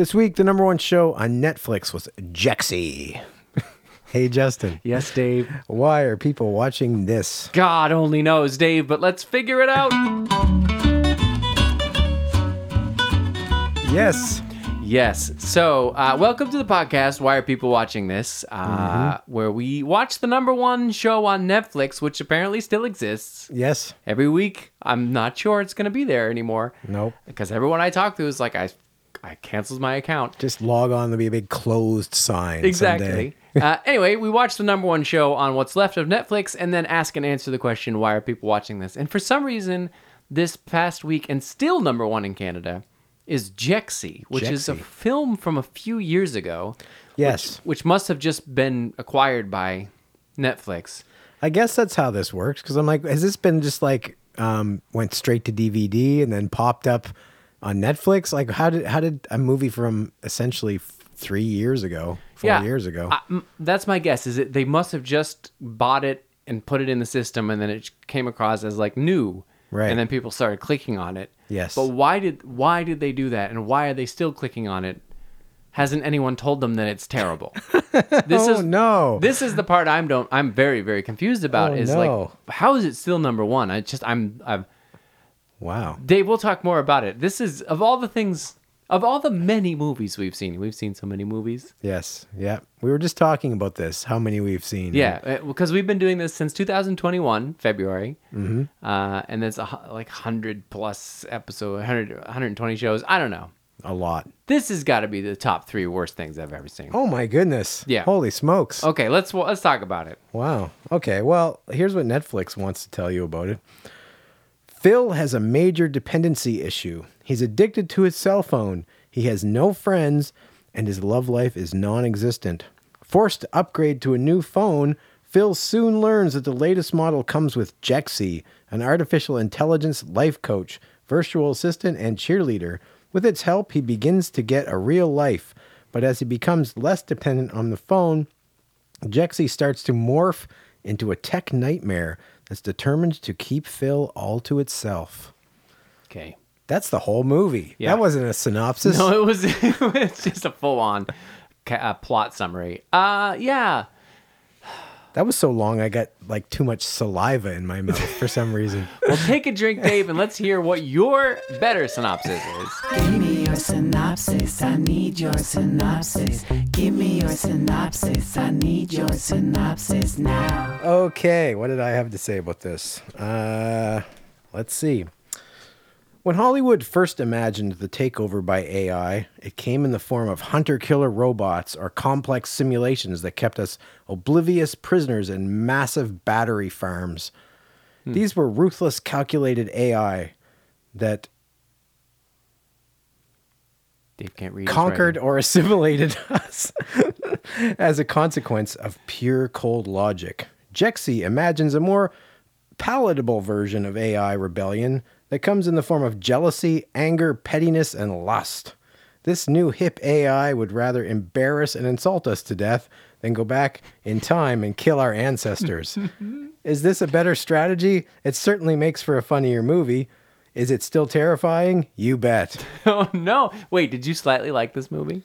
This week, the number one show on Netflix was Jexi. hey, Justin. Yes, Dave. Why are people watching this? God only knows, Dave, but let's figure it out. Yes. Yes. So, uh, welcome to the podcast. Why are people watching this? Uh, Where we watch the number one show on Netflix, which apparently still exists Yes. every week. I'm not sure it's going to be there anymore Nope. because everyone I talk to is like, I, I canceled my account. Just log on. There'll be a big closed sign. Exactly. uh, anyway, we watch the number one show on what's left of Netflix and then ask and answer the question, why are people watching this? And for some reason, this past week, and still number one in Canada, is Jexi, which is a film from a few years ago. Yes. Which, which must have just been acquired by Netflix. I guess that's how this works. Because I'm like, has this been just like um, went straight to DVD and then popped up on Netflix? Like, how did how did a movie from essentially three years ago, four years ago? I- that's my guess. Is it they must have just bought it and put it in the system, and then it came across as like new, Right. And then people started clicking on it. Yes. But why did why did they do that, and why are they still clicking on it? Hasn't anyone told them that it's terrible? This oh is no! this is the part I'm don't I'm very very confused about. Oh, is no. like how is it still number one? I just I'm I'm wow. Dave. We'll talk more about it. This is of all the things of all the many movies we've seen. We've seen so many movies. Yes. Yeah. We were just talking about this. How many we've seen? Yeah, uh, because we've been doing this since 2021 February, mm-hmm. uh, and there's a, like hundred plus episode, 100, 120 shows. I don't know. A lot. This has got to be the top three worst things I've ever seen. Oh my goodness. Yeah. Holy smokes. Okay, let's let's talk about it. Wow. Okay. Well, here's what Netflix wants to tell you about it. Phil has a major dependency issue. He's addicted to his cell phone. He has no friends, and his love life is non existent. Forced to upgrade to a new phone, Phil soon learns that the latest model comes with Jexi, an artificial intelligence life coach, virtual assistant, and cheerleader. With its help, he begins to get a real life. But as he becomes less dependent on the phone, Jexi starts to morph into a tech nightmare that's determined to keep Phil all to itself. Okay. That's the whole movie. Yeah. That wasn't a synopsis. No, it was it was just a full on uh, plot summary. Uh, yeah. That was so long I got like too much saliva in my mouth for some reason. Well, take a drink, Dave, and let's hear what your better synopsis is. Give me your synopsis. I need your synopsis. Give me your synopsis. I need your synopsis now. Okay, what did I have to say about this? Uh, let's see. When Hollywood first imagined the takeover by AI, it came in the form of hunter killer robots or complex simulations that kept us oblivious prisoners in massive battery farms. These were ruthless, calculated AI that Dave can't read. conquered or assimilated us as a consequence of pure cold logic. Jexi imagines a more palatable version of AI rebellion that comes in the form of jealousy, anger, pettiness, and lust. This new hip AI would rather embarrass and insult us to death than go back in time and kill our ancestors. Is this a better strategy? It certainly makes for a funnier movie. Is it still terrifying? You bet. Oh no! Wait, did you slightly like this movie?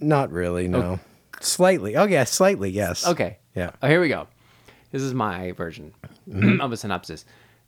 Not really, no. Slightly. Oh, yeah, slightly, yes. Okay. Yeah. Oh, here we go. This is my version mm-hmm. of a synopsis.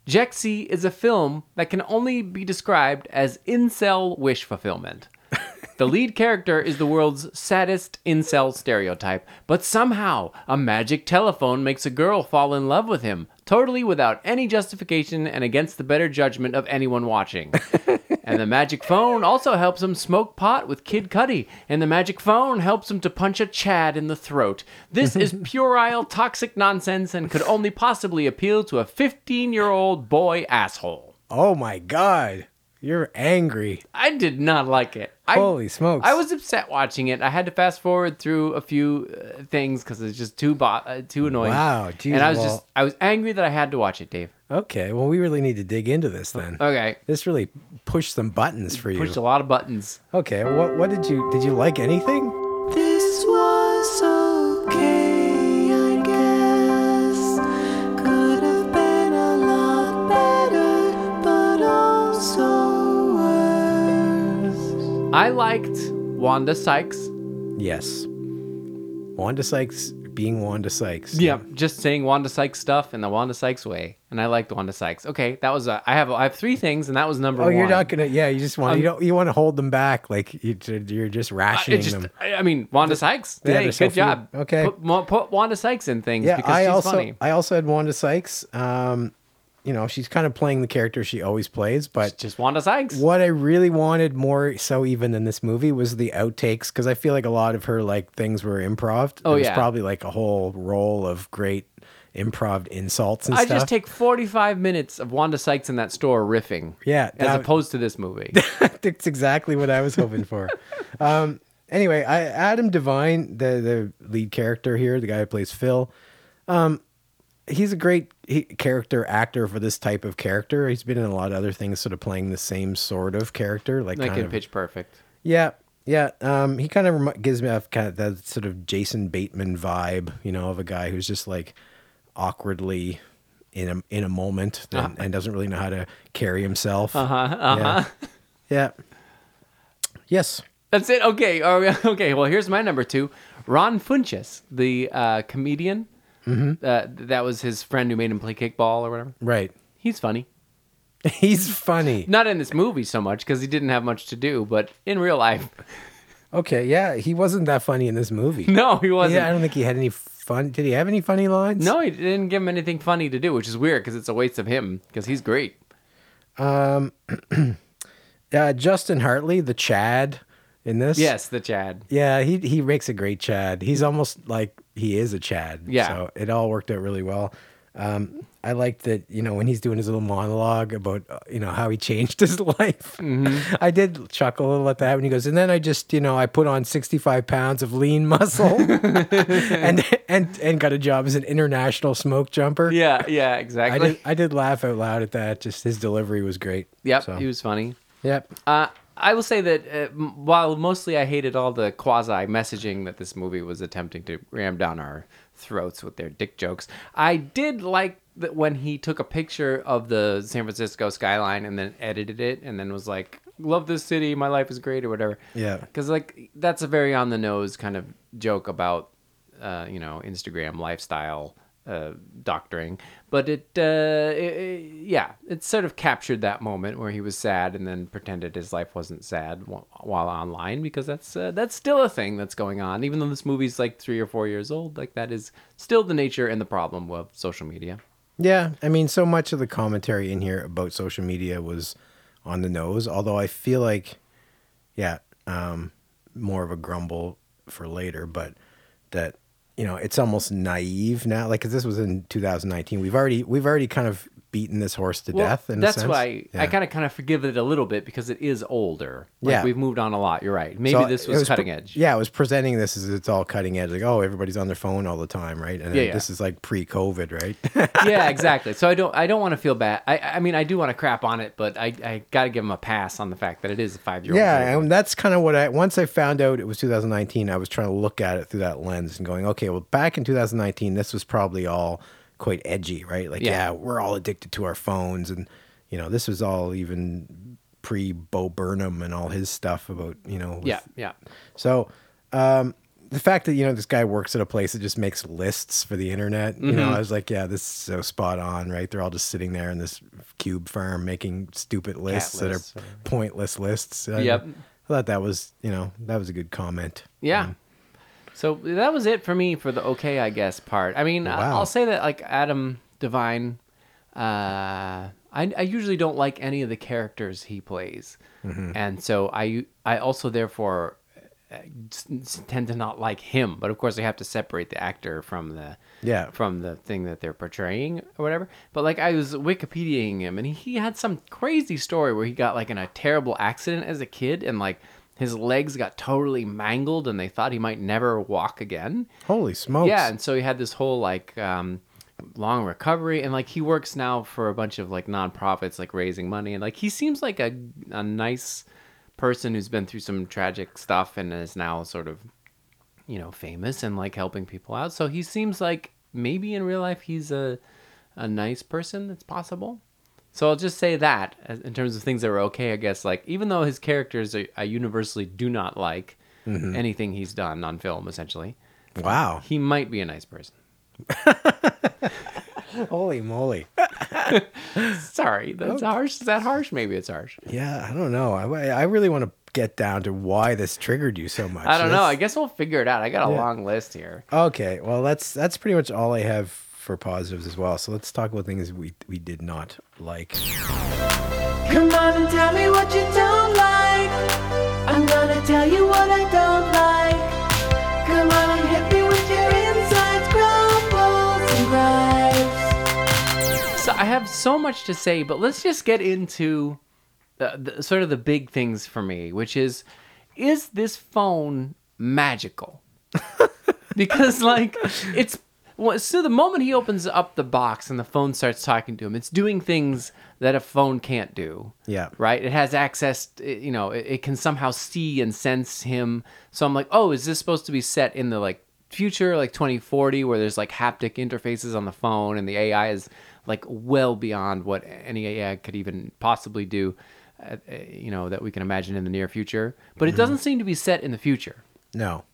Jexi is a film that can only be described as incel wish fulfillment. The lead character is the world's saddest incel stereotype, but somehow a magic telephone makes a girl fall in love with him, totally without any justification and against the better judgment of anyone watching. and the magic phone also helps him smoke pot with Kid Cudi, and the magic phone helps him to punch a Chad in the throat. This is puerile toxic nonsense and could only possibly appeal to a 15 year old boy asshole. Oh, my God. You're angry. I did not like it. I, Holy smokes. I was upset watching it. I had to fast forward through a few uh, things because it's just too bo- uh, too annoying. Wow, geez, and I was well- just I was angry that I had to watch it, Dave. Okay, well, we really need to dig into this then. Okay, This really pushed some buttons for you. pushed a lot of buttons. Okay, what what did you did you like anything? This was okay, I liked Wanda Sykes. Yes. Wanda Sykes being Wanda Sykes. Yeah, just saying Wanda Sykes stuff in the Wanda Sykes way, and I liked Wanda Sykes. Okay, that was a, I have I have three things, and that was number Oh, one. you're not gonna. Yeah, you just want Um, you don't you want to hold them back like you, you're just rationing just, them. I mean, Wanda Sykes. yeah, hey, so good job. Okay. put, put Wanda Sykes in things Yeah, because I she's also funny. I also had Wanda Sykes. Um, you know, she's kind of playing the character she always plays, but Just Wanda Sykes. what I really wanted more so even than this movie was the outtakes because I feel like a lot of her like things were improv. Oh, There was yeah. probably like a whole roll of great improv insults and I stuff. just take 45 minutes of Wanda Sykes in that store riffing. Yeah, As that- opposed to this movie. That's exactly what I was hoping for. um, anyway, I Adam Devine, the the lead character here, the guy who plays Phil, um, he's a great he, character actor for this type of character. He's been in a lot of other things, sort of playing the same sort of character, like, like kind in of Pitch Perfect. yeah. Yeah, um, he kind of gives me a kind of that sort of Jason Bateman vibe, you know, of a guy who's just like awkwardly in a in a moment and, and doesn't really know how to carry himself. Uh huh. Uh huh. Yeah. Yes. That's it. Okay. Are we- okay. Well, here's my number two. Ron Funches, the uh, comedian. Mm-hmm. Uh, that was his friend who made him play kickball or whatever. Right. He's funny. He's funny. Not in this movie so much because he didn't have much to do, but in real life, Okay, yeah, he wasn't that funny in this movie. no, he wasn't. Yeah, I don't think he had any fun. Did he have any funny lines? no, he didn't give him anything funny to do, which is weird because it's a waste of him because he's great. Um, Uh, Justin Hartley, the Chad in this. Yes, the Chad. Yeah, he he makes a great Chad. He's almost like he is a Chad. Yeah. So it all worked out really well. Um, I liked that, you know, when he's doing his little monologue about, uh, you know, how he changed his life. Mm-hmm. I did chuckle a little at that when he goes, and then I just, you know, I put on 65 pounds of lean muscle and, and, and got a job as an international smoke jumper. Yeah, yeah, I exactly. did, I did laugh out loud at that. Just his delivery was great. yep, So, he was funny. yep. Uh, I will say that uh, while mostly I hated all the quasi messaging that this movie was attempting to ram down our throats with their dick jokes, I did like that when he took a picture of the San Francisco skyline and then edited it and then was like, "Love this city, my life is great" or whatever. Yeah. because like that's a very on the nose kind of joke about uh, you know Instagram lifestyle uh, doctoring, but it, uh, it, yeah, it sort of captured that moment where he was sad and then pretended his life wasn't sad while online because that's uh, that's still a thing that's going on. Even though this movie's like three or four years old, like that is still the nature and the problem of social media. Yeah, I mean, so much of the commentary in here about social media was on the nose. Although I feel like, yeah, um, more of a grumble for later, but that you know it's almost naive now. Like, 'cause this was in 2019, we've already we've already kind of beaten this horse to Well, death. In that's a sense. why I kind of kind of forgive it a little bit because it is older. Like Yeah. we've moved on a lot. You're right. Maybe So this was, pre- cutting edge. Yeah, it was presenting this as it's all cutting edge. Like, oh, everybody's on their phone all the time, right? And Yeah, yeah. this is like pre-COVID, right? yeah, exactly. So I don't I don't want to feel bad. I I mean I do want to crap on it, but I I got to give him a pass on the fact that it is a five year old. Yeah, and that's kind of what I once I found out it was 2019, I was trying to look at it through that lens and going, okay, well, back in 2019, this was probably all quite edgy, right? Like, Yeah. yeah, we're all addicted to our phones, and you know, this was all even pre Bo Burnham and all his stuff about you know, with- yeah, yeah. So, um, the fact that you know this guy works at a place that just makes lists for the internet, you Mm-hmm. know, I was like, yeah, this is so spot on, right? They're all just sitting there in this cube farm making stupid lists that are or- pointless lists. I- Yep. I thought that was, you know, that was a good comment. Yeah. So that was it for me for the okay, I guess part. I mean, Wow. I'll say that like Adam Devine, uh, I, I usually don't like any of the characters he plays, and so I I also therefore uh, tend to not like him. But of course, I have to separate the actor from the Yeah. from the thing that they're portraying or whatever. But like I was Wikipediaing him, and he had some crazy story where he got like in a terrible accident as a kid, and like his legs got totally mangled, and they thought he might never walk again. Holy smokes! Yeah, and so he had this whole like um, long recovery, and like he works now for a bunch of like nonprofits, like raising money, and like he seems like a a nice person who's been through some tragic stuff and is now sort of you know famous and like helping people out. So he seems like maybe in real life he's a a nice person. That's possible. So I'll just say that in terms of things that were okay, I guess. Like even though his characters are, I universally do not like, mm-hmm. anything he's done on film. Essentially, Wow. he might be a nice person. Holy moly. Sorry, that's harsh. Is that harsh? Maybe it's harsh. Yeah, I don't know. I, I really want to get down to why this triggered you so much. I don't know. I guess we'll figure it out. I got a Yeah. long list here. Okay, well that's that's pretty much all I have for positives as well. So let's talk about things we we did not like. Come on and tell me what you don't like. I'm gonna tell you what I don't like. Come on and hit me with your insides, grumbles and gripes. So I have so much to say, but let's just get into the, the, sort of the big things for me, which is, is this phone magical? because like it's well, so the moment he opens up the box and the phone starts talking to him, it's doing things that a phone can't do. Yeah. Right. It has access. To, you know, it, it can somehow see and sense him. So I'm like, oh, is this supposed to be set in the like future, like 2040, where there's like haptic interfaces on the phone and the AI is like well beyond what any AI could even possibly do. Uh, uh, you know that we can imagine in the near future, but it doesn't seem to be set in the future. No.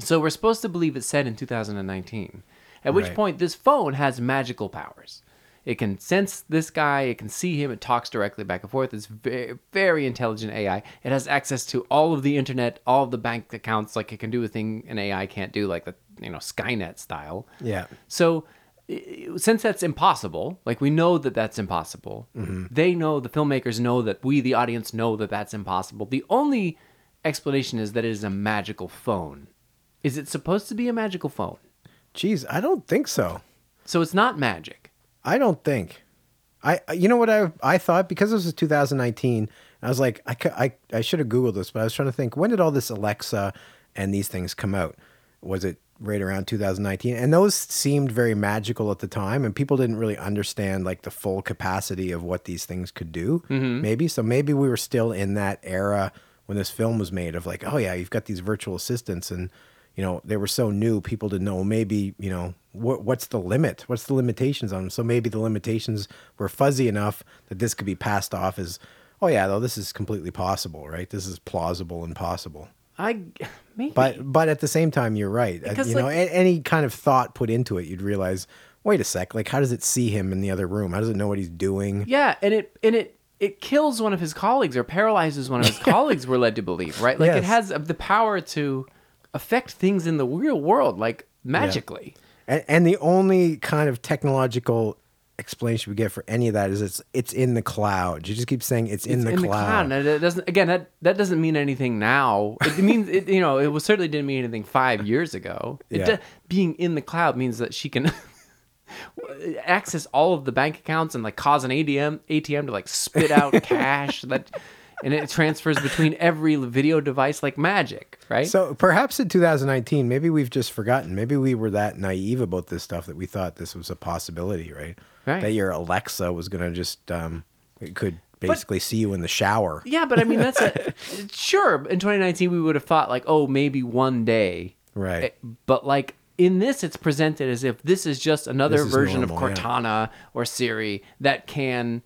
So we're supposed to believe it's set in 2019. At which Right. point, this phone has magical powers. It can sense this guy. It can see him. It talks directly back and forth. It's very, very intelligent AI. It has access to all of the internet, all of the bank accounts. Like it can do a thing an AI can't do, like the you know Skynet style. Yeah. So, since that's impossible, like we know that that's impossible, mm-hmm. they know, the filmmakers know that we, the audience, know that that's impossible. The only explanation is that it is a magical phone. Is it supposed to be a magical phone? Geez, I don't think so. So it's not magic. I don't think. I you know what I I thought because this was 2019. I was like I I I should have googled this, but I was trying to think when did all this Alexa and these things come out? Was it right around 2019? And those seemed very magical at the time, and people didn't really understand like the full capacity of what these things could do. Mm-hmm. Maybe so. Maybe we were still in that era when this film was made of like, oh yeah, you've got these virtual assistants and you know they were so new people didn't know maybe you know what what's the limit? What's the limitations on them so maybe the limitations were fuzzy enough that this could be passed off as oh yeah though this is completely possible right? This is plausible and possible. I maybe. but but at the same time you're right. Uh, Because, you know like- a- any kind of thought put into it you'd realize wait a sec like how does it see him in the other room? How does it know what he's doing? Yeah, and it and it it kills one of his colleagues or paralyzes one of his colleagues. We're led to believe, right? Like it has the power to affect things in the real world, like magically. And, and the only kind of technological explanation we get for any of that is it's it's in the cloud. You just keep saying it's in, It's the, cloud. And it doesn't again that that doesn't mean anything now. It means it, you know it was certainly didn't mean anything five years ago. It Yeah. do- being in the cloud means that she can access all of the bank accounts and like cause an ATM ATM to like spit out cash that and it transfers between every video device like magic, right? So perhaps in 2019, maybe we've just forgotten. Maybe we were that naive about this stuff that we thought this was a possibility, right? Right. That your Alexa was going to just um, it could basically see you in the shower. yeah, but I mean that's a sure. In 2019, we would have thought like, oh, maybe one day Right. Eh, But like in this, it's presented as if this is just another This is version of normal, yeah. Cortana or Siri that can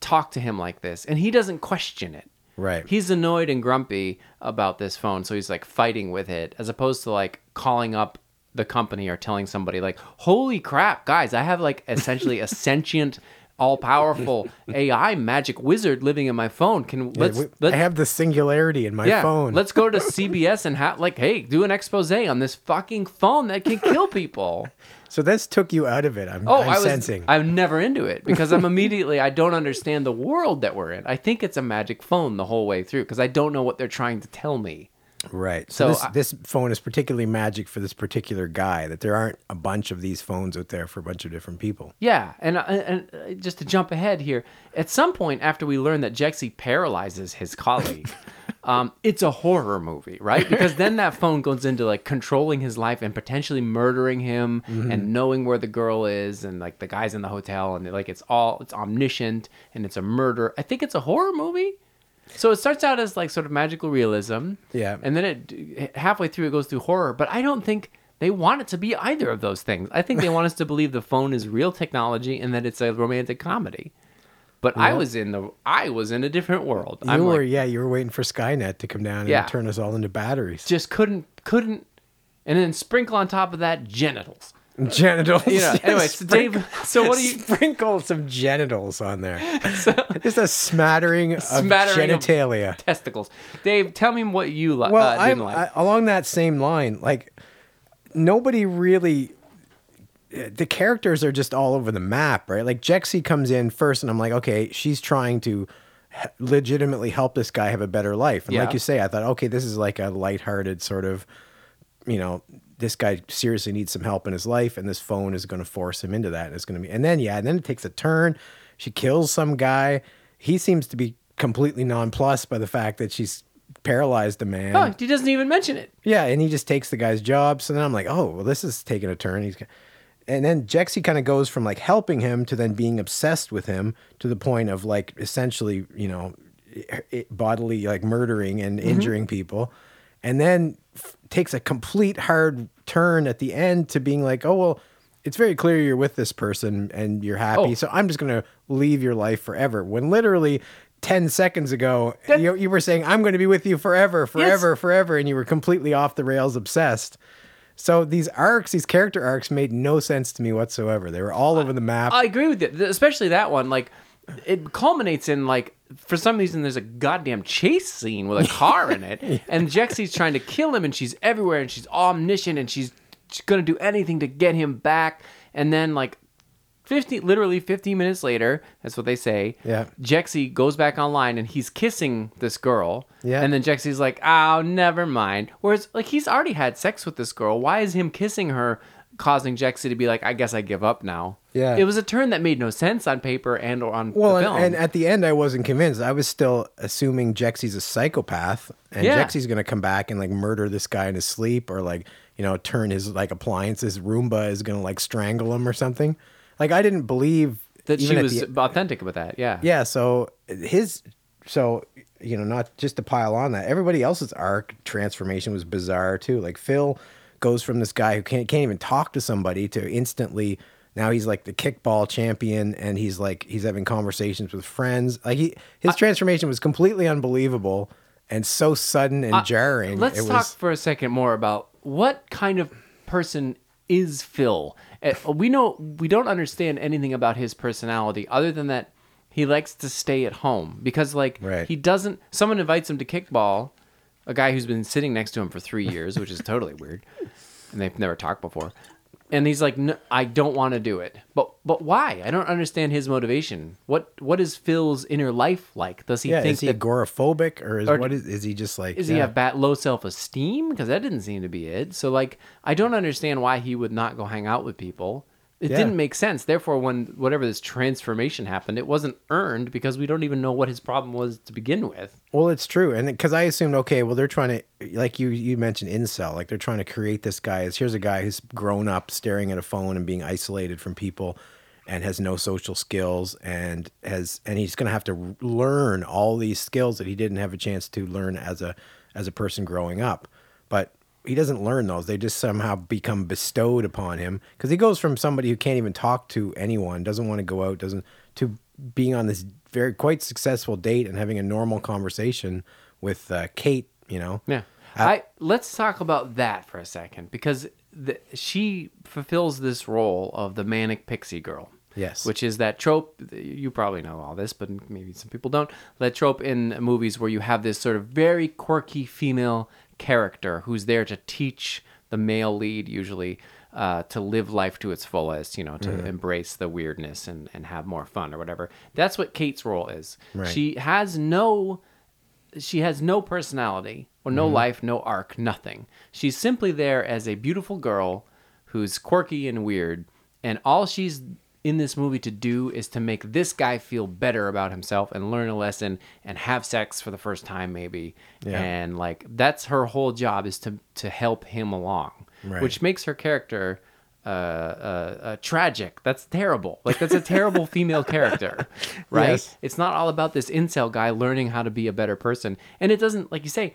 talk to him like this, and he doesn't question it. Right. He's annoyed and grumpy about this phone, so he's like fighting with it, as opposed to like calling up the company or telling somebody like, "Holy crap, guys! I have like essentially a sentient." All-powerful AI magic wizard living in my phone. Can Yeah, let's we- let's I have the singularity in my yeah, phone. let's go to CBS and have like, hey, do an expose on this fucking phone that can kill people. so this took you out of it. I'm, Oh, I'm I was sensing. I'm never into it because I'm immediately I don't understand the world that we're in. I think it's a magic phone the whole way through because I don't know what they're trying to tell me. Right. So, So this, I- this phone is particularly magic for this particular guy. That there aren't a bunch of these phones out there for a bunch of different people. Yeah, and and uh, just to jump ahead here, at some point after we learn that Jexi paralyzes his colleague, um, it's a horror movie, right? Because then that phone goes into like controlling his life and potentially murdering him and knowing where the girl is and like the guys in the hotel and like it's all it's omniscient and it's a murder. I think it's a horror movie. So it starts out as like sort of magical realism, Yeah. and then it halfway through it goes through horror. But I don't think they want it to be either of those things. I think they want us to believe the phone is real technology and that it's a romantic comedy. But I was in the I was in a different world. You I'm were, like, yeah, you were waiting for Skynet to come down and Yeah. turn us all into batteries. just couldn't couldn't, and then sprinkle on top of that genitals. Genitals. You know. Yeah, Anyway, so Dave. So what do you? sprinkle some genitals on there? Just a smattering of Smattering of- genitalia. Testicles. Dave, tell me what you li- well, uh, didn't like. I, along that same line. Like nobody really. The characters are just all over the map, right? Like Jexi comes in first, and I'm like, okay, she's trying to legitimately help this guy have a better life. And Yeah. like you say, I thought, okay, this is like a lighthearted sort of, you know, this guy seriously needs some help in his life, and this phone is going to force him into that. And it's going to be, and then yeah, and then it takes a turn. She kills some guy. He seems to be completely nonplussed by the fact that she's paralyzed a man. oh, he doesn't even mention it. Yeah, and he just takes the guy's job. So then I'm like, oh, well, this is taking a turn. He's, and then Jexi kind of goes from like helping him to then being obsessed with him to the point of like essentially, you know, bodily like murdering and mm-hmm. injuring people, and then f- takes a complete hard turn at the end to being like, oh well. It's very clear you're with this person and you're happy, Oh. so I'm just gonna leave your life forever. When literally ten seconds ago, That- you, you were saying I'm going to be with you forever, forever, forever, and you were completely off the rails obsessed. So these arcs, these character arcs made no sense to me whatsoever. They were all over the map. I agree with you, especially that one. Like, it culminates in like for some reason there's a goddamn chase scene with a car in it, and Jexi's trying to kill him, and she's everywhere, and she's omniscient, and she's, she's gonna do anything to get him back, and then like. 15 literally 15 minutes later that's what they say Yeah. jexi goes back online and he's kissing this girl Yeah. and then jexi's like oh never mind whereas like he's already had sex with this girl why is him kissing her causing jexi to be like i guess i give up now Yeah. it was a turn that made no sense on paper and or on well, the and, film. and at the end, I wasn't convinced. I was still assuming Jexi's a psychopath, and Yeah. Jexi's going to come back and like murder this guy in his sleep, or like you know turn his like appliances. Roomba is going to like strangle him or something. Like I didn't believe that she was the- authentic with that. Yeah. Yeah, so his so you know, not just to pile on that, everybody else's arc transformation was bizarre too. Like Phil goes from this guy who can't can't even talk to somebody to instantly now he's like the kickball champion and he's like he's having conversations with friends. Like he his transformation was completely unbelievable and so sudden and jarring. Uh, Let's talk for a second more about what kind of person is Phil. Uh, We know we don't understand anything about his personality other than that he likes to stay at home because like Right. he doesn't. Someone invites him to kickball, a guy who's been sitting next to him for three years, which is totally weird, and they've never talked before. And he's like, no, I don't want to do it. But but why? I don't understand his motivation. What what is Phil's inner life like? Does he yeah, think is he that agoraphobic or is Or- what is is he just like is yeah. he have bad low self esteem? Because that didn't seem to be it. So like, I don't understand why he would not go hang out with people. It Yeah. didn't make sense. Therefore, when whatever this transformation happened, it wasn't earned because we don't even know what his problem was to begin with. Well, it's true, and because I assumed, okay, well, they're trying to, like you you mentioned, incel, like they're trying to create this guy as here's a guy who's grown up, staring at a phone and being isolated from people, and has no social skills, and has, and he's going to have to learn all these skills that he didn't have a chance to learn as a as a person growing up, but he doesn't learn those; they just somehow become bestowed upon him because he goes from somebody who can't even talk to anyone, doesn't want to go out, doesn't to being on this very quite successful date and having a normal conversation with uh, Kate, you know. Yeah. I let's talk about that for a second because the, she fulfills this role of the manic pixie girl. Yes. Which is that trope you probably know all this, but maybe some people don't. That trope in movies where you have this sort of very quirky female character who's there to teach the male lead usually uh, to live life to its fullest, you know, to embrace the weirdness and, and have more fun or whatever. That's what Kate's role is. Right. She has no she has no personality or no life, no arc, nothing. She's simply there as a beautiful girl who's quirky and weird, and all she's in this movie to do is to make this guy feel better about himself and learn a lesson and have sex for the first time maybe. Yeah. And like that's her whole job is to to help him along, Right. which makes her character uh, uh, uh, tragic. That's terrible. Like that's a terrible female character, right? Yes. It's not all about this incel guy learning how to be a better person, and it doesn't like you say.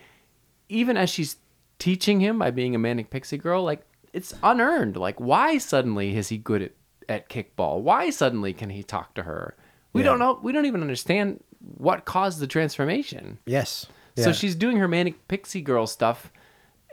Even as she's teaching him by being a manic pixie girl, like it's unearned. Like why suddenly is he good at at kickball? Why suddenly can he talk to her? We Yeah. don't know. We don't even understand what caused the transformation. Yes. So she's doing her manic pixie girl stuff,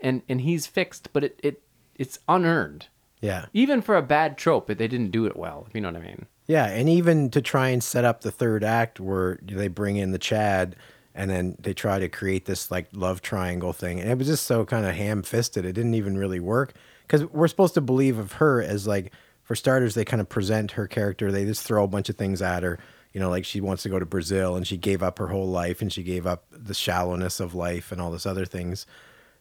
and and he's fixed, but it it it's unearned. Yeah. Even for a bad trope, they didn't do it well. If you know what I mean. Yeah, and even to try and set up the third act where they bring in the Chad and then they try to create this like love triangle thing. And it was just so kind of ham fisted. It didn't even really work because we're supposed to believe of her as like, for starters, they kind of present her character. They just throw a bunch of things at her. You know, like she wants to go to Brazil and she gave up her whole life and she gave up the shallowness of life and all this other things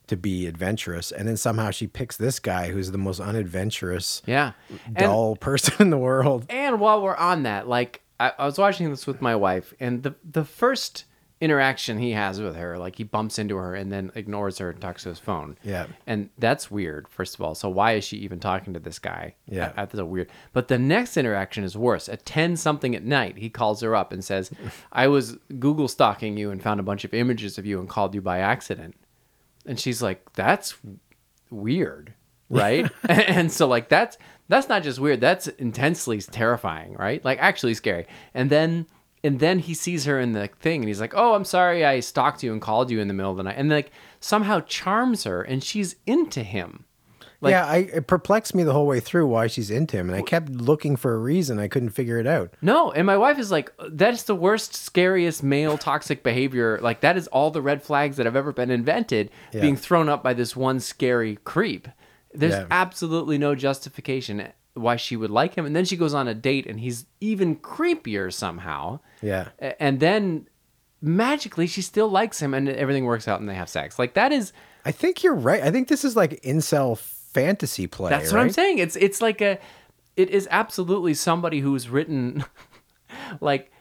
to be adventurous. And then somehow she picks this guy who's the most unadventurous, Yeah. And- dull person in the world. And while we're on that, like I, I was watching this with my wife, and the the first interaction he has with her, like he bumps into her and then ignores her and talks to his phone. Yeah. And that's weird, first of all. So why is she even talking to this guy? Yeah. That- That's a weird. But the next interaction is worse. At 10 something at night, he calls her up and says, I was Google stalking you and found a bunch of images of you and called you by accident. And she's like, that's weird. Right. and so like that's that's not just weird, that's intensely terrifying, right? Like actually scary. And then and then he sees her in the thing and he's like, Oh, I'm sorry I stalked you and called you in the middle of the night and like somehow charms her and she's into him. Like- yeah, I, it perplexed me the whole way through why she's into him, and I kept looking for a reason. I couldn't figure it out. No, and my wife is like, that's the worst, scariest male toxic behavior. Like that is all the red flags that have ever been invented Yeah. being thrown up by this one scary creep. There's Yeah. absolutely no justification why she would like him. And then she goes on a date and he's even creepier somehow. Yeah, And then magically she still likes him and everything works out and they have sex. Like that is I think you're right. I think this is like incel fantasy play. That's what I'm saying. It's it's like a it is absolutely somebody who's written like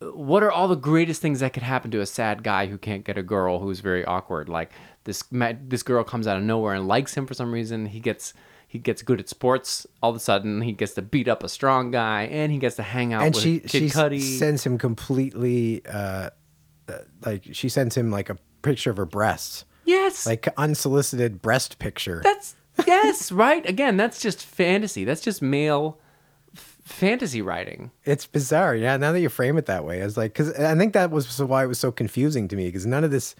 what are all the greatest things that could happen to a sad guy who can't get a girl who's very awkward like this this girl comes out of nowhere and likes him for some reason he gets he gets good at sports all of a sudden he gets to beat up a strong guy and he gets to hang out And with she Kid she Cudi. sends him completely uh, uh, like she sends him like a picture of her breasts, yes like unsolicited breast picture. That's yes, right. Again, that's just fantasy. That's just male f- fantasy writing. It's bizarre. Yeah, now that you frame it that way, it's like because I think that was why it was so confusing to me because none of this,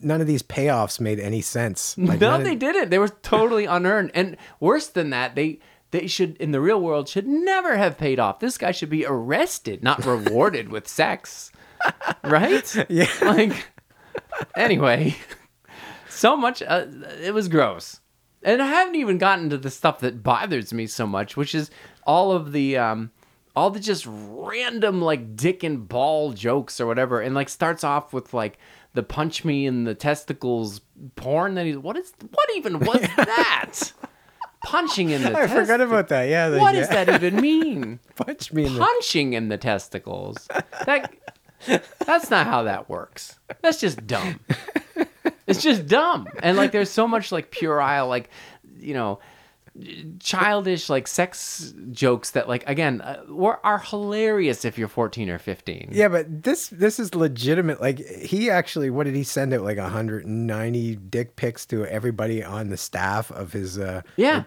none of these payoffs made any sense. Like, no, none of- they didn't. They were totally unearned. And worse than that, they they should in the real world should never have paid off. This guy should be arrested, not rewarded with sex. Right? Yeah. Like anyway, so much uh, it was gross. And I haven't even gotten to the stuff that bothers me so much, which is all of the um all the just random like dick and ball jokes or whatever and like starts off with like the punch me in the testicles porn that he's what is what even was that punching in the I forgot about that. Yeah, the- what yeah. does that even mean Punch me in the. punching in the testicles that that's not how that works that's just dumb it's just dumb and like there's so much like puerile like you know childish like sex jokes that like again uh, were, are hilarious if you're 14 or 15 Yeah, but this this is legitimate. Like he actually, what did he send out? Like 190 dick pics to everybody on the staff of his. uh Yeah.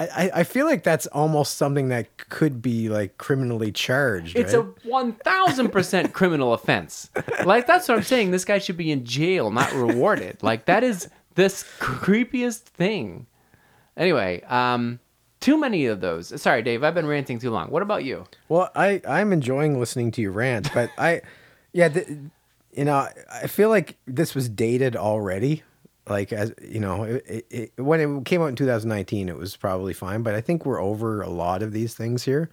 I, I- I feel like that's almost something that could be like criminally charged. It's right? a 1000% criminal offense. Like, that's what I'm saying. This guy should be in jail, not rewarded. Like, that is this creepiest thing. Anyway, um, too many of those. Sorry, Dave, I've been ranting too long. What about you? Well, I I'm enjoying listening to you rant, but I, yeah, you know, I feel like this was dated already. Like as you know, it, it, when it came out in 2019, it was probably fine, but I think we're over a lot of these things here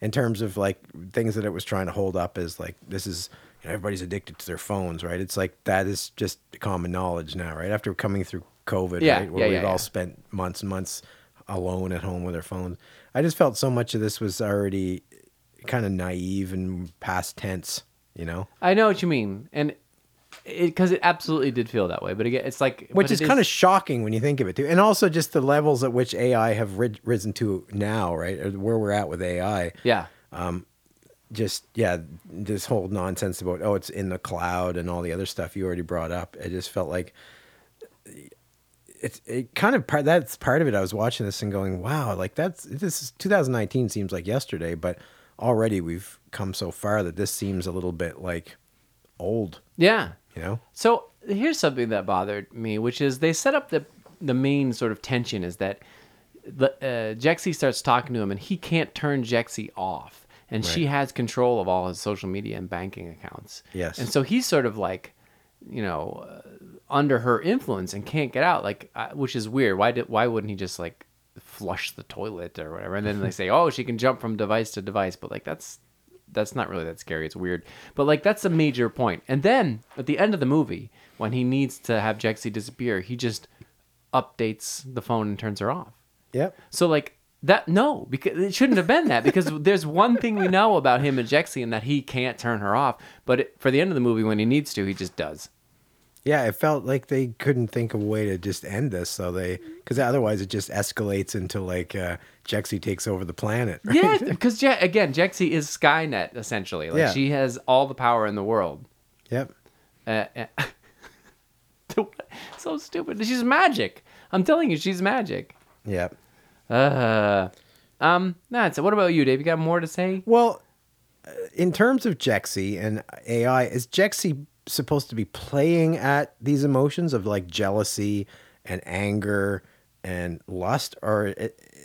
in terms of like things that it was trying to hold up as like this is. You know, everybody's addicted to their phones, right? It's like that is just common knowledge now, right? After coming through COVID, Yeah, right, where yeah, we've yeah, all spent months and months alone at home with our phones. I just felt so much of this was already kind of naive and past tense, you know, I know what you mean. And because it, absolutely did feel that way. But again, it's like. which is it kind of shocking when you think of it too. And also just the levels at which AI have rid- risen to now, right? Or where we're at with AI. Yeah. Um, just, yeah, this whole nonsense about, oh, it's in the cloud and all the other stuff you already brought up. It just felt like it's it kind of part that's part of it. I was watching this and going, wow, like that's this is 2019 seems like yesterday, but already we've come so far that this seems a little bit like old, Yeah. you know? So here's something that bothered me, which is they set up the the main sort of tension is that the, uh, Jexi starts talking to him and he can't turn Jexi off, and she has control of all his social media and banking accounts. Yes. and so he's sort of like, you know, uh, under her influence and can't get out. Like, which is weird. Why did why wouldn't he just like flush the toilet or whatever? And then they say, oh, she can jump from device to device, but like that's that's not really that scary. It's weird. But like that's a major point. And then at the end of the movie, when he needs to have Jexi disappear, he just updates the phone and turns her off. Yep. So like that no, because it shouldn't have been that because there's one thing we know about him and Jexi and that he can't turn her off. But it, for the end of the movie, when he needs to, he just does. Yeah, it felt like they couldn't think of a way to just end this, so they because otherwise it just escalates into like uh, Jexi takes over the planet. right? Yeah, because Je- again, Jexi is Skynet essentially. Like Yeah. she has all the power in the world. Yep. Uh, uh, so stupid. She's magic. I'm telling you, she's magic. Yep. Uh, um, that's it. What about you, Dave? You got more to say? Well, uh, in terms of Jexi and AI, is Jexi supposed to be playing at these emotions of like jealousy and anger and lust, or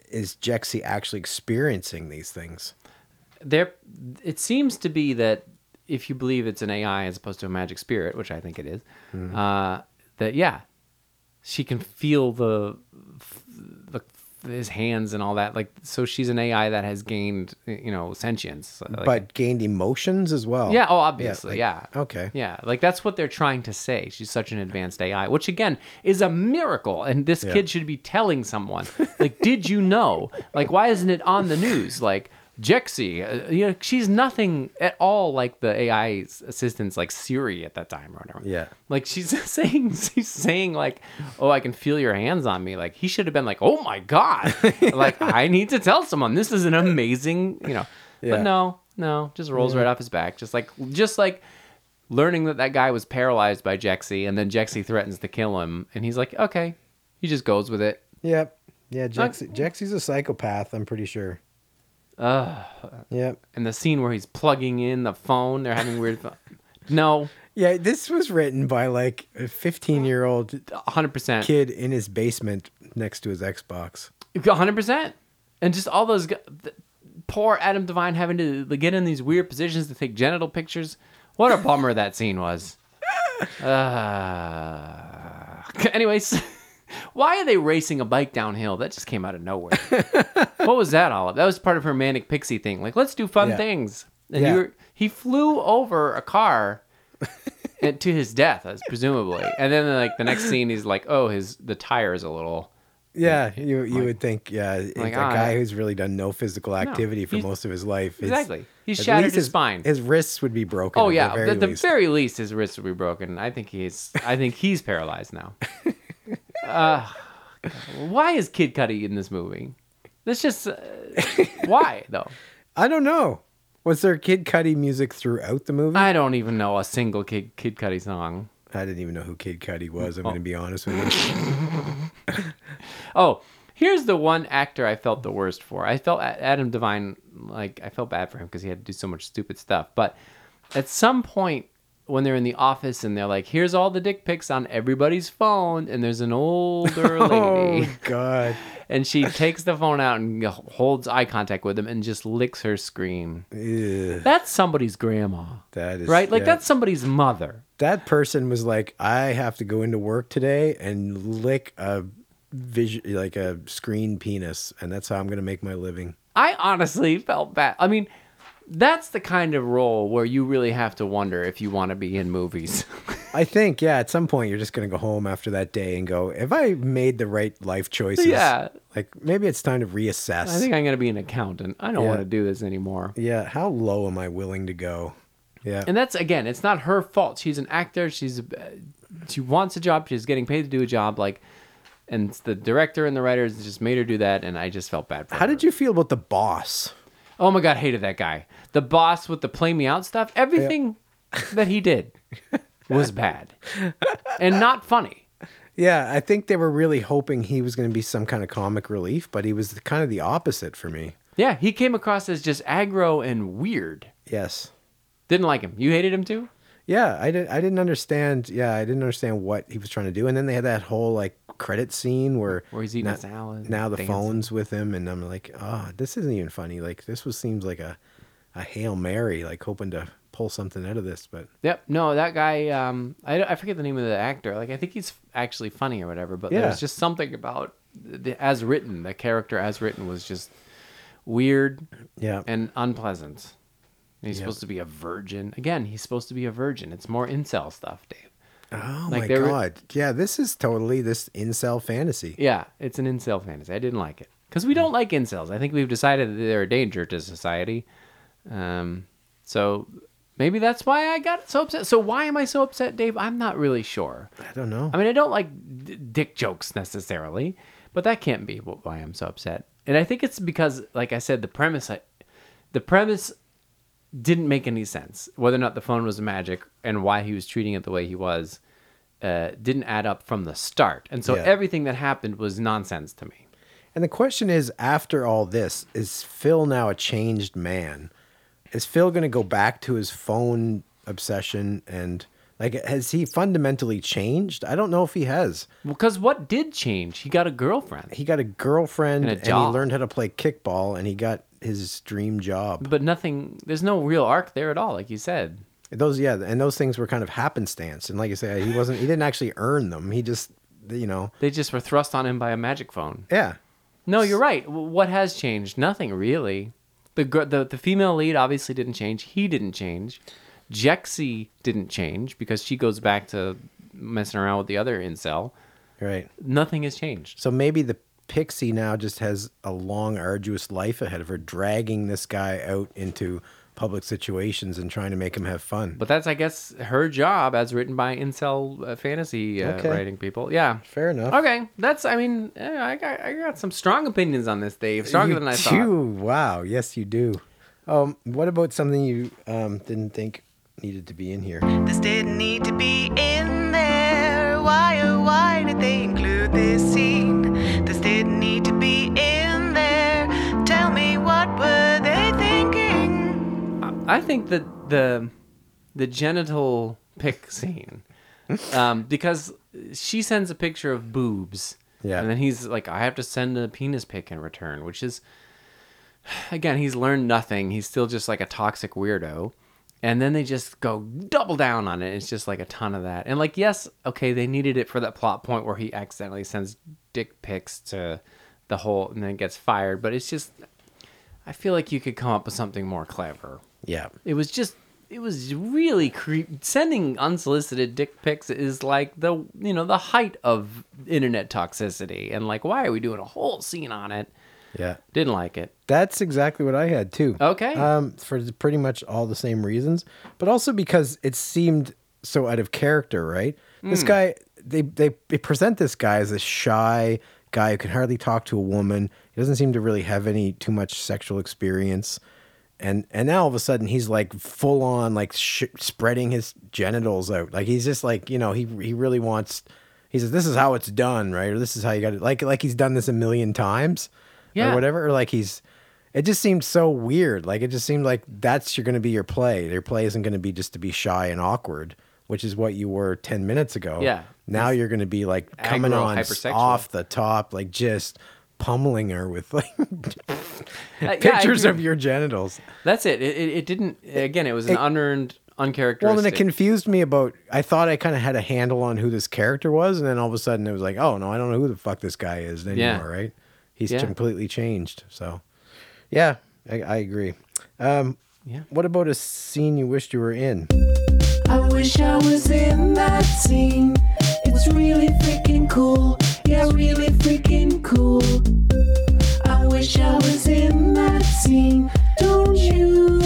is Jexi actually experiencing these things? There, it seems to be that if you believe it's an AI as opposed to a magic spirit, which I think it is, uh, that yeah, she can feel the his hands and all that. Like, so she's an AI that has gained, you know, sentience. Like, but gained emotions as well. Yeah, oh, obviously, like- yeah. Okay. Yeah, like that's what they're trying to say. She's such an advanced AI, which again is a miracle. And this Yeah. kid should be telling someone, like, did you know? Like, why isn't it on the news? Like, Jexi, uh, you know, she's nothing at all like the AI assistants like Siri at that time or whatever. Yeah. Like she's saying, she's saying like, "Oh, I can feel your hands on me." Like he should have been like, "Oh my god!" like I need to tell someone this is an amazing, you know. Yeah. But no, no, just rolls right off his back, just like, just like learning that that guy was paralyzed by Jexi, and then Jexi threatens to kill him, and he's like, "Okay," he just goes with it. Yep. Yeah. Jexi, Jexi's a psychopath. I'm pretty sure. Ugh. Yep. And the scene where he's plugging in the phone, they're having weird. Fun. No, Yeah. This was written by like a 15 year old hundred percent. kid in his basement next to his Xbox. hundred percent, and just all those poor Adam Devine having to get in these weird positions to take genital pictures. What a bummer that scene was. Uh, anyways, why are they racing a bike downhill? That just came out of nowhere. what was that all? Of? That was part of her manic pixie thing. Like, let's do fun Yeah. things. And Yeah. were, he flew over a car. and to his death, as presumably, and then like the next scene, he's like, "Oh, his the tire is a little Yeah, you you would think yeah, like, a ah, guy who's really done no physical activity for most of his life. his- Exactly. He's at shattered least his spine. His wrists would be broken. Oh at yeah, the very at the least. very least, his wrists would be broken. I think he's. I think he's paralyzed now. uh, why is Kid Cudi in this movie? That's just uh, why though. I don't know. Was there Kid Cudi music throughout the movie? I, don't even know a single Kid Kid Cudi song. I didn't even know who Kid Cudi was. Oh. I'm going to be honest with you. Oh, here's the one actor I felt the worst for. I felt Adam Devine like I felt bad for him because he had to do so much stupid stuff. But at some point when they're in the office and they're like, "Here's all the dick pics on everybody's phone," and there's an older oh, lady. oh God. and she takes the phone out and holds eye contact with him and just licks her screen. Ugh, That's somebody's grandma, that is right? Like yeah. that's somebody's mother. that person was like, I have to go into work today and lick a vision like a screen penis, and that's how I'm going to make my living. I honestly felt bad. I mean, that's the kind of role where you really have to wonder if you want to be in movies. I think, yeah, at some point you're just going to go home after that day and go, have I made the right life choices? Yeah. Like maybe it's time to reassess. I think I'm going to be an accountant. I don't Yeah. want to do this anymore. yeah, how low am I willing to go? Yeah. And that's again, it's not her fault. She's an actor. She's uh, she wants a job. She's getting paid to do a job. Like, and the director and the writers just made her do that, and I just felt bad for her. How did you feel about the boss? Oh my god, hated that guy. The boss with the play me out stuff. Everything that he did was bad and not funny. Yeah, I think they were really hoping he was going to be some kind of comic relief, but he was kind of the opposite for me. Yeah, he came across as just aggro and weird. Yes. Didn't like him. You hated him too? Yeah, I didn't. I didn't understand. Yeah, I didn't understand what he was trying to do. And then they had that whole like credit scene where Where he's eating now, salad, Now the dancing. phone's with him, and I'm like, oh, this isn't even funny. Like this was seems like a a hail mary, like hoping to pull something out of this. But Yep. No, that guy. Um, I, I forget the name of the actor. Like I think he's actually funny or whatever. But Yeah. there's just something about the as written. The character as written was just weird yeah, and unpleasant. And he's Yep. supposed to be a virgin. Again, he's supposed to be a virgin. It's more incel stuff, Dave. oh like my they were- god, yeah, this is totally this incel fantasy. Yeah, it's an incel fantasy. I didn't like it because we don't like incels. I think we've decided that they're a danger to society. Um, so maybe that's why I got so upset. So why am I so upset, Dave? I'm not really sure. I don't know. I mean, I don't like d- dick jokes necessarily, but that can't be why I'm so upset. And I think it's because, like I said, the premise, I, the premise didn't make any sense. Whether or not the phone was magic and why he was treating it the way he was, uh, didn't add up from the start. And so Yeah. everything that happened was nonsense to me. And the question is, after all this, is Phil now a changed man? Is Phil going to go back to his phone obsession and like has he fundamentally changed? I don't know if he has. Because what did change? He got a girlfriend, He got a girlfriend And a and, he learned how to play kickball and he got his dream job. but nothing. There's no real arc there at all, like you said. Those yeah, and those things were kind of happenstance. And like I said he wasn't he didn't actually earn them. He just you know, They just were thrust on him by a magic phone. yeah. No, you're right. What has changed? Nothing really. The the the female lead obviously didn't change. He didn't change. Jexi didn't change because she goes back to messing around with the other incel. Right. Nothing has changed. So maybe the pixie now just has a long, arduous life ahead of her, dragging this guy out into public situations and trying to make him have fun. But that's, I guess, her job as written by incel uh, fantasy uh, Okay. writing people. Yeah. Fair enough. Okay, that's. I mean, I got I got some strong opinions on this, Dave. Stronger you than I do. thought. Wow. Yes, you do. Um, what about something you um, didn't think needed to be in here? This didn't need to be in there. Why, oh, why did they include this scene? I think that the the genital pic scene, um, because she sends a picture of boobs, Yeah. and then he's like, I have to send a penis pic in return, which is, again, he's learned nothing. He's still just like a toxic weirdo. And then they just go double down on it. It's just like a ton of that. And like, yes, okay, they needed it for that plot point where he accidentally sends dick pics to the whole, and then gets fired. But it's just, I feel like you could come up with something more clever. Yeah. It was just it was really creep sending unsolicited dick pics is like the you know the height of internet toxicity and like why are we doing a whole scene on it Yeah. didn't like it That's exactly what I had too. Okay. Um, for pretty much all the same reasons, but also because it seemed so out of character, right? This Hmm. guy, they, they they present this guy as a shy guy who can hardly talk to a woman. He doesn't seem to really have any too much sexual experience, and and now all of a sudden he's like full on like sh- spreading his genitals out. Like he's just like you know he he really wants. He says this is how it's done, right? Or this is how you got it. Like like he's done this a million times, Yeah. or whatever. Or like he's. It just seemed so weird. Like it just seemed like that's you're going to be your play. Your play isn't going to be just to be shy and awkward, which is what you were ten minutes ago. Yeah. Now you're going to be like coming on off the top, like just pummeling her with like Uh, yeah, pictures of your genitals. that's it. It, it it didn't again it was an It- unearned uncharacteristic Well, then it confused me about. I thought I kind of had a handle on who this character was, and then all of a sudden it was like, oh no, I don't know who the fuck this guy is anymore. Yeah. Right? He's Yeah. completely changed. So, yeah, I, I agree. Um, Yeah. What about a scene you wished you were in? I wish I was in that scene. It's really freaking cool. Yeah, really freaking cool. I wish I was in that scene. Don't you?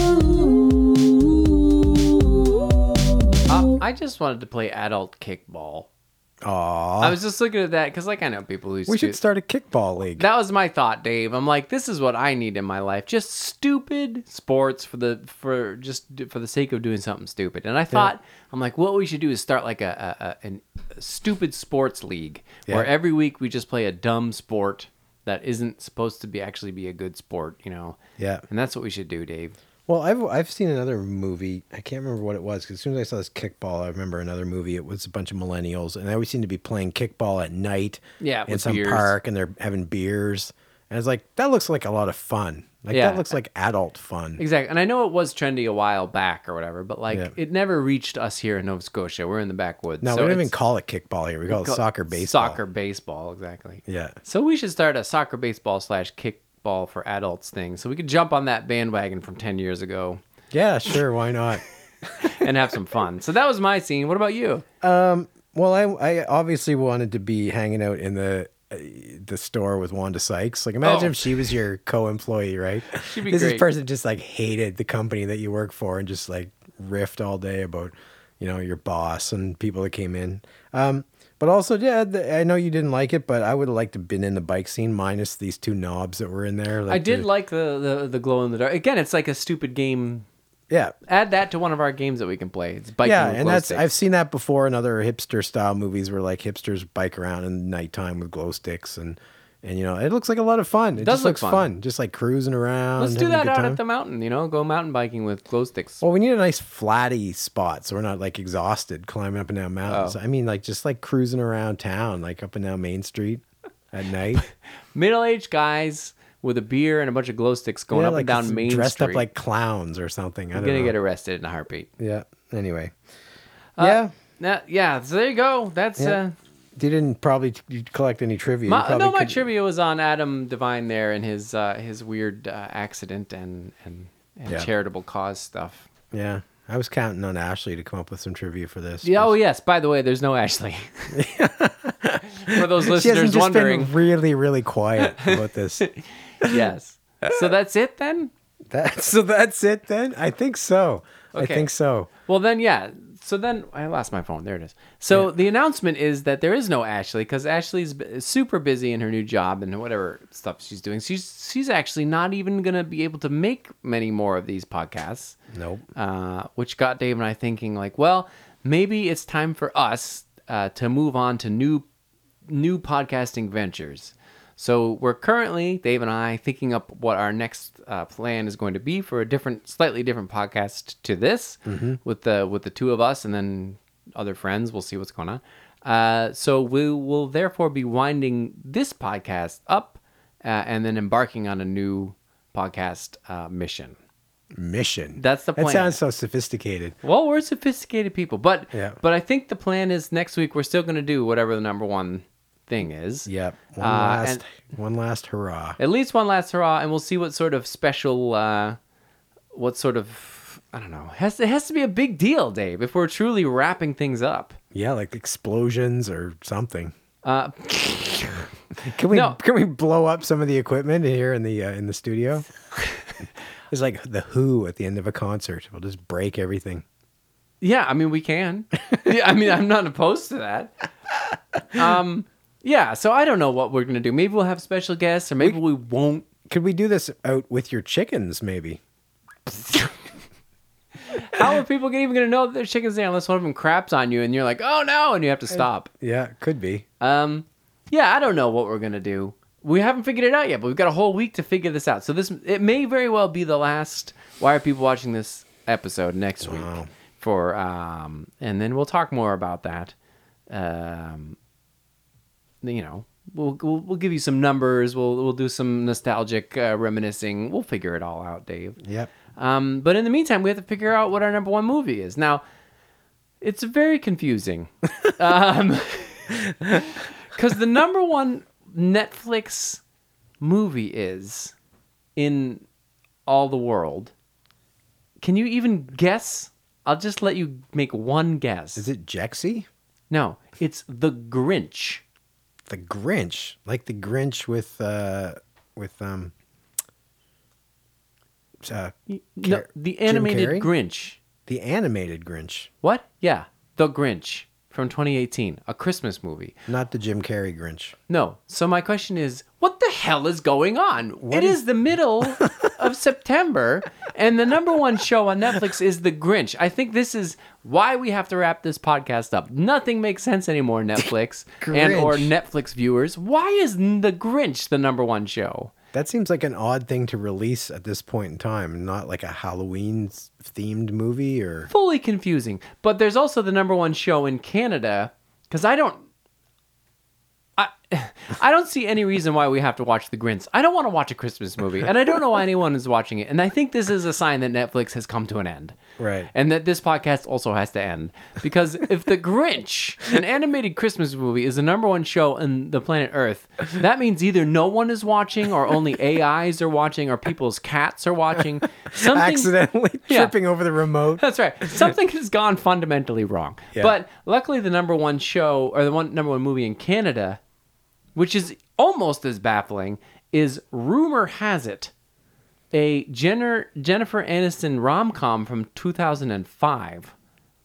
Uh, I just wanted to play adult kickball Aw, I was just looking at that because like I know people who we should start a kickball league. That was my thought, Dave. I'm like, this is what I need in my life. Just stupid sports for the for just for the sake of doing something stupid. And I thought, I'm like, what we should do is start like a, a, a, an- a stupid sports league where every week we just play a dumb sport that isn't supposed to be actually be a good sport, you know. Yeah. And that's what we should do, Dave. Well, I've I've seen another movie. I can't remember what it was because as soon as I saw this kickball, I remember another movie. It was a bunch of millennials, and they always seem to be playing kickball at night. Yeah, in some beers. park, and they're having beers. And it's like that looks like a lot of fun. Like Yeah. that looks like adult fun. Exactly. And I know it was trendy a while back or whatever, but like Yeah. it never reached us here in Nova Scotia. We're in the backwoods. No, so we don't even call it kickball here. We call it call- soccer baseball. Soccer baseball, exactly. Yeah. So we should start a soccer baseball slash kickball for adults thing. So we could jump on that bandwagon from 10 years ago Yeah, sure. Why not? and have some fun. So that was my scene. What about you? Well, I I obviously wanted to be hanging out in the uh, the store with Wanda Sykes. Like, imagine Oh. if she was your co-employee, right? She'd be this person just like hated the company that you work for and just like riffed all day about, you know, your boss and people that came in. Um, but also, yeah, the, I know you didn't like it, but I would have liked to have been in the bike scene minus these two knobs that were in there. Like I did the- like the, the, the glow in the dark. Again, it's like a stupid game. yeah. Add that to one of our games that we can play. It's biking Yeah, and that's sticks. I've seen that before in other hipster style movies where like hipsters bike around in nighttime with glow sticks and and you know it looks like a lot of fun. It, does just look looks fun. fun. just like cruising around. Let's do that out time. at the mountain, you know? Go mountain biking with glow sticks. Well, we need a nice flatty spot so we're not like exhausted climbing up and down mountains. Oh. I mean, like just like cruising around town, like up and down Main Street at night. Middle aged guys with a beer and a bunch of glow sticks going Yeah, up like and down Main dressed Street. Dressed up like clowns or something. I I'm gonna know. get arrested in a heartbeat. Yeah. Anyway. Uh, yeah. That, yeah, so there you go. That's Yeah. uh didn't probably t- collect any trivia. My, no, my could- trivia was on Adam DeVine there and his uh, his weird uh, accident and and, and Yeah. charitable cause stuff. Yeah. I was counting on Ashley to come up with some trivia for this. Yeah, oh yes. By the way, there's no Ashley. For those listeners just wondering, been really, really quiet about this. yes. So that's it then. That, so that's it then? I think so. I think so. Well, then, yeah. So then I lost my phone. There it is. So the announcement is that there is no Ashley because Ashley's super busy in her new job and whatever stuff she's doing. She's she's actually not even gonna be able to make many more of these podcasts. Nope. Uh, which got Dave and I thinking, like, well, maybe it's time for us uh, to move on to new new podcasting ventures. So we're currently, Dave and I, thinking up what our next uh, plan is going to be for a different, slightly different podcast to this, with the with the two of us and then other friends. We'll see what's going on. Uh, so we will therefore be winding this podcast up uh, and then embarking on a new podcast uh, mission. Mission. That's the plan. That sounds so sophisticated. Well, we're sophisticated people, but Yeah. but I think the plan is next week we're still going to do whatever the number one thing is. Yep. One Uh, last one last hurrah. At least one last hurrah, and we'll see what sort of special, uh, what sort of I don't know. Has it has to be a big deal, Dave, if we're truly wrapping things up. Yeah, like explosions or something. Uh, Can we No. can we blow up some of the equipment here in the uh, in the studio? it's like the Who at the end of a concert. We'll just break everything. yeah, I mean we can. yeah, I mean I'm not opposed to that. Um, yeah. So I don't know what we're gonna do. Maybe we'll have special guests, or maybe we won't. Could we do this out with your chickens? Maybe. How are people even gonna know that there's chickens there unless one of them craps on you and you're like, oh no, and you have to stop. Yeah, could be. Um, yeah, I don't know what we're gonna do. We haven't figured it out yet, but we've got a whole week to figure this out. So this it may very well be the last. Why are people watching this episode next week? Wow. For um, and then we'll talk more about that. Um, you know, we'll we'll, we'll give you some numbers. We'll we'll do some nostalgic uh, reminiscing. We'll figure it all out, Dave. Yep. Um, but in the meantime, we have to figure out what our number one movie is. Now, it's very confusing. um, because the number one Netflix movie is in all the world. Can you even guess? I'll just let you make one guess. Is it Jexi? No, it's The Grinch. The Grinch, like the Grinch with uh with um. Uh, No, Car- the animated Grinch. the animated Grinch. What? Yeah, The Grinch from 2018, a Christmas movie. Not the Jim Carrey Grinch. No. So my question is, what the hell is going on? It is- is the middle of September, and the number one show on Netflix is The Grinch. I think this is why we have to wrap this podcast up. Nothing makes sense anymore, Netflix and or Netflix viewers. Why is The Grinch the number one show? That seems like an odd thing to release at this point in time, not like a Halloween themed movie or Fully confusing. But there's also the number one show in Canada because I don't. I, I don't see any reason why we have to watch The Grinch. I don't want to watch a Christmas movie, and I don't know why anyone is watching it. And I think this is a sign that Netflix has come to an end. Right. And that this podcast also has to end. Because if The Grinch, an animated Christmas movie, is the number one show on the planet Earth, that means either no one is watching, or only AIs are watching, or people's cats are watching. Something, accidentally Yeah. tripping over the remote. that's right. Something has gone fundamentally wrong. Yeah. But luckily, the number one show or the one number one movie in Canada, which is almost as baffling, is rumor has it a Jenner, Jennifer Aniston rom com from 2005.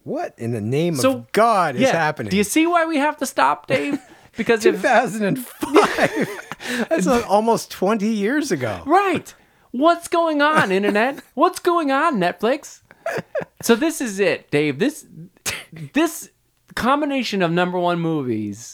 What in the name So, of God is yeah. happening? Do you see why we have to stop, Dave? Because 2005. That's like almost 20 years ago. Right. What's going on, internet? What's going on, Netflix? So this is it, Dave. This this combination of number one movies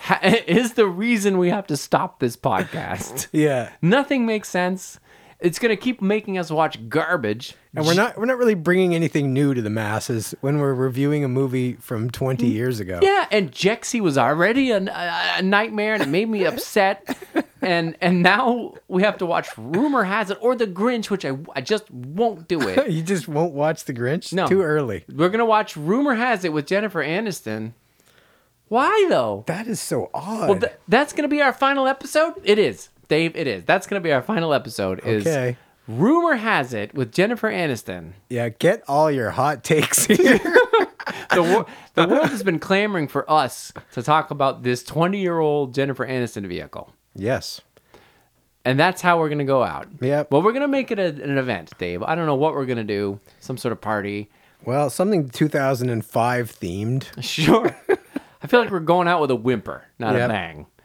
ha- is the reason we have to stop this podcast. Yeah. Nothing makes sense. It's gonna keep making us watch garbage. And we're not we're not really bringing anything new to the masses when we're reviewing a movie from 20 mm. years ago. Yeah, and Jexi was already a, a, nightmare, and it made me upset. and and now we have to watch Rumor Has It or The Grinch, which I, I just won't do it. You just won't watch The Grinch? No. Too early. We're gonna watch Rumor Has It with Jennifer Aniston. Why though? That is so odd. Well, th- that's gonna be our final episode. It is, Dave. It is. That's gonna be our final episode. Is Okay. Rumor Has It with Jennifer Aniston. yeah, get all your hot takes here. The, wor- the world has been clamoring for us to talk about this 20 year old Jennifer Aniston vehicle. yes. And that's how we're gonna go out. Yep. Well, we're gonna make it a, an event, Dave. I don't know what we're gonna do. Some sort of party. Well, something 2005 themed. Sure. I feel like we're going out with a whimper, not a Yep.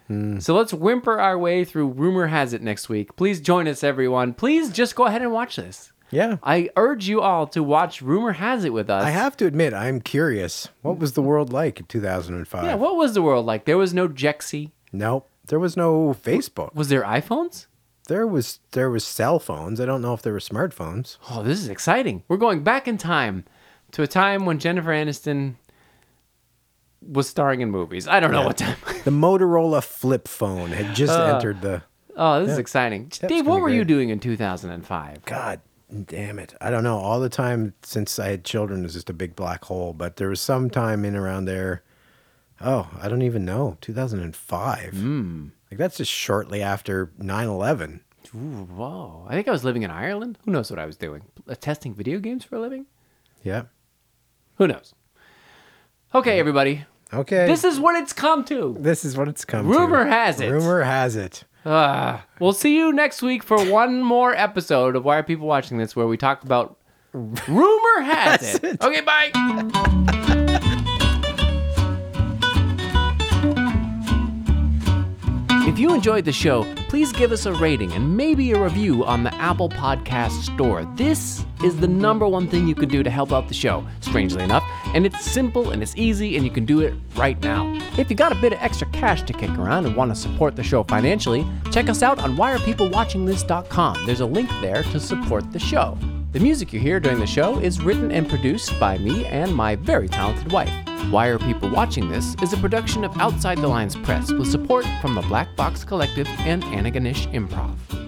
Bang. So let's whimper our way through Rumor Has It next week. Please join us, everyone. Please just go ahead and watch this. Yeah. I urge you all to watch Rumor Has It with us. I have to admit, I'm curious. What was the world like in 2005? Yeah, what was the world like? There was no Jexi. Nope. There was no Facebook. Was there iPhones? There was there was cell phones. I don't know if there were smartphones. Oh, this is exciting. We're going back in time to a time when Jennifer Aniston was starring in movies. I don't know what time. The Motorola flip phone had just Uh. entered the Oh, this is exciting. Dave, what were you great. doing in 2005? God damn it. I don't know. All the time since I had children was just a big black hole, but there was some time in around there. Oh, I don't even know. 2005. Hmm. Like that's just shortly after 9/11. Ooh, whoa. I think I was living in Ireland. Who knows what I was doing? Uh, testing video games for a living? Yeah. Who knows? Okay, everybody. Okay. This is what it's come to. this is what it's come to. Rumor has it. Rumor has it. Uh, we'll see you next week for one more episode of Why Are People Watching This, where we talk about Rumor Has it. Okay, bye. If you enjoyed the show, please give us a rating and maybe a review on the Apple Podcast Store. This is the number one thing you can do to help out the show, strangely enough, and it's simple and it's easy and you can do it right now. If you got a bit of extra cash to kick around and want to support the show financially, check us out on whyarepeoplewatchingthis.com. There's a link there to support the show. The music you hear during the show is written and produced by me and my very talented wife. Why Are People Watching This is a production of Outside the Lines Press with support from the Black Box Collective and Anaganish Improv.